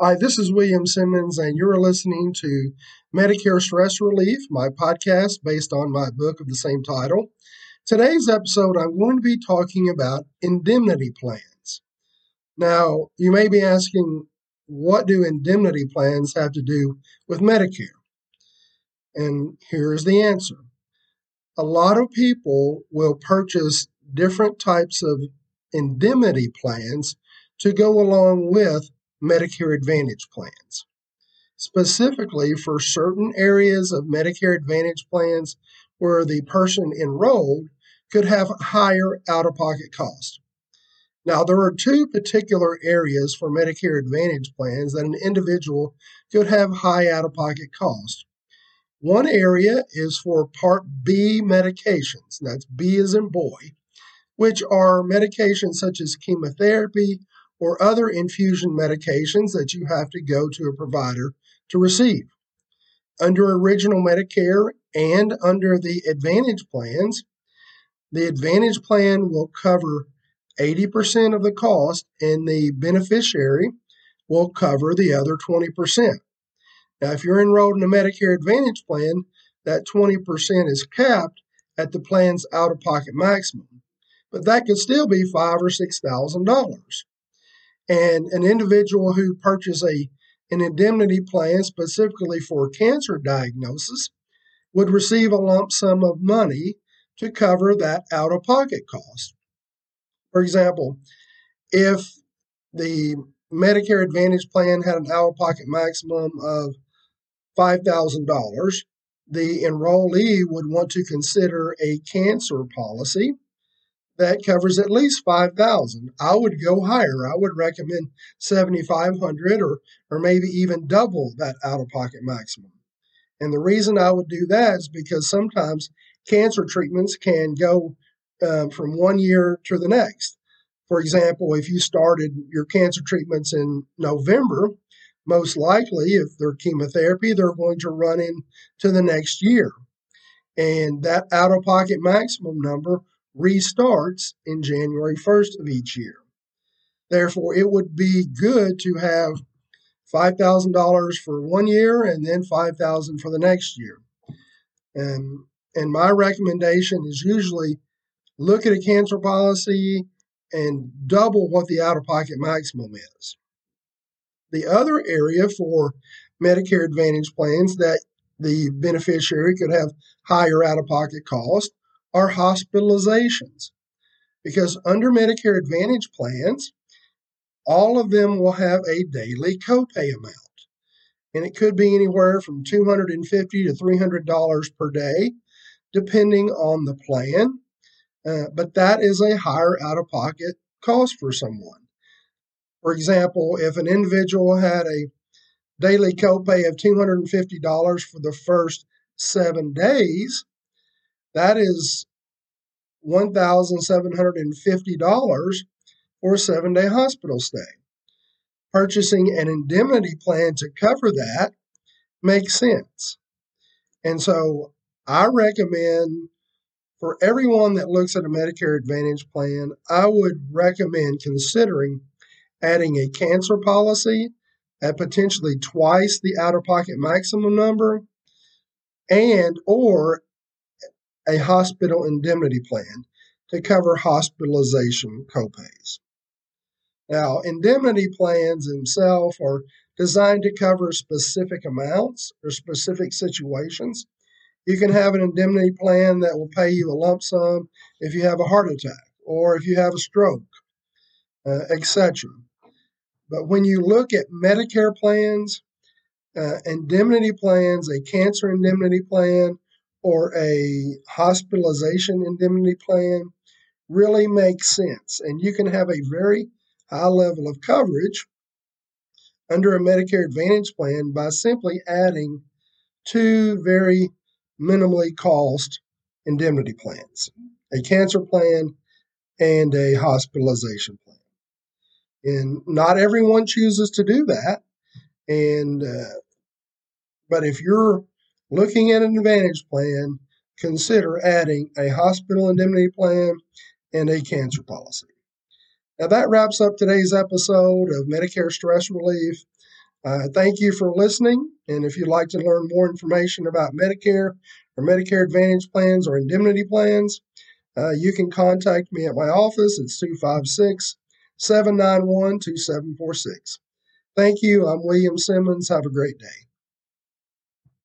Hi, this is William Simmons, and you're listening to Medicare Stress Relief, my podcast based on my book of the same title. Today's episode, I'm going to be talking about indemnity plans. Now, you may be asking, what do indemnity plans have to do with Medicare? And here's the answer a lot of people will purchase different types of indemnity plans to go along with Medicare Advantage plans. Specifically, for certain areas of Medicare Advantage plans where the person enrolled could have higher out of pocket costs. Now, there are two particular areas for Medicare Advantage plans that an individual could have high out of pocket costs. One area is for Part B medications, that's B as in boy, which are medications such as chemotherapy, or other infusion medications that you have to go to a provider to receive. Under original Medicare and under the Advantage plans, the Advantage plan will cover 80% of the cost, and the beneficiary will cover the other 20%. Now, if you're enrolled in a Medicare Advantage plan, that 20% is capped at the plan's out of pocket maximum, but that could still be five or six thousand dollars. And an individual who purchased a, an indemnity plan specifically for cancer diagnosis would receive a lump sum of money to cover that out of pocket cost. For example, if the Medicare Advantage plan had an out of pocket maximum of $5,000, the enrollee would want to consider a cancer policy that covers at least 5000 i would go higher. I would recommend 7500 or or maybe even double that out of pocket maximum. And the reason i would do that is because sometimes cancer treatments can go um, from one year to the next. For example if you started your cancer treatments in november most likely if they're chemotherapy they're going to run into the next year. And that out of pocket maximum number restarts in January 1st of each year. Therefore, it would be good to have $5,000 for one year and then 5000 for the next year. And, and my recommendation is usually look at a cancer policy and double what the out of pocket maximum is. The other area for Medicare Advantage plans that the beneficiary could have higher out of pocket cost are hospitalizations. Because under Medicare Advantage plans, all of them will have a daily copay amount. And it could be anywhere from $250 to $300 per day, depending on the plan. Uh, but that is a higher out of pocket cost for someone. For example, if an individual had a daily copay of $250 for the first seven days, that is $1,750 for a seven day hospital stay. Purchasing an indemnity plan to cover that makes sense. And so I recommend for everyone that looks at a Medicare Advantage plan, I would recommend considering adding a cancer policy at potentially twice the out of pocket maximum number and or a hospital indemnity plan to cover hospitalization copays. Now, indemnity plans themselves are designed to cover specific amounts or specific situations. You can have an indemnity plan that will pay you a lump sum if you have a heart attack or if you have a stroke, uh, etc. But when you look at Medicare plans, uh, indemnity plans, a cancer indemnity plan, or a hospitalization indemnity plan really makes sense. And you can have a very high level of coverage under a Medicare Advantage plan by simply adding two very minimally cost indemnity plans a cancer plan and a hospitalization plan. And not everyone chooses to do that. And, uh, but if you're looking at an advantage plan, consider adding a hospital indemnity plan and a cancer policy. Now, that wraps up today's episode of Medicare Stress Relief. Uh, thank you for listening. And if you'd like to learn more information about Medicare or Medicare Advantage plans or indemnity plans, uh, you can contact me at my office. It's 256 791 2746. Thank you. I'm William Simmons. Have a great day.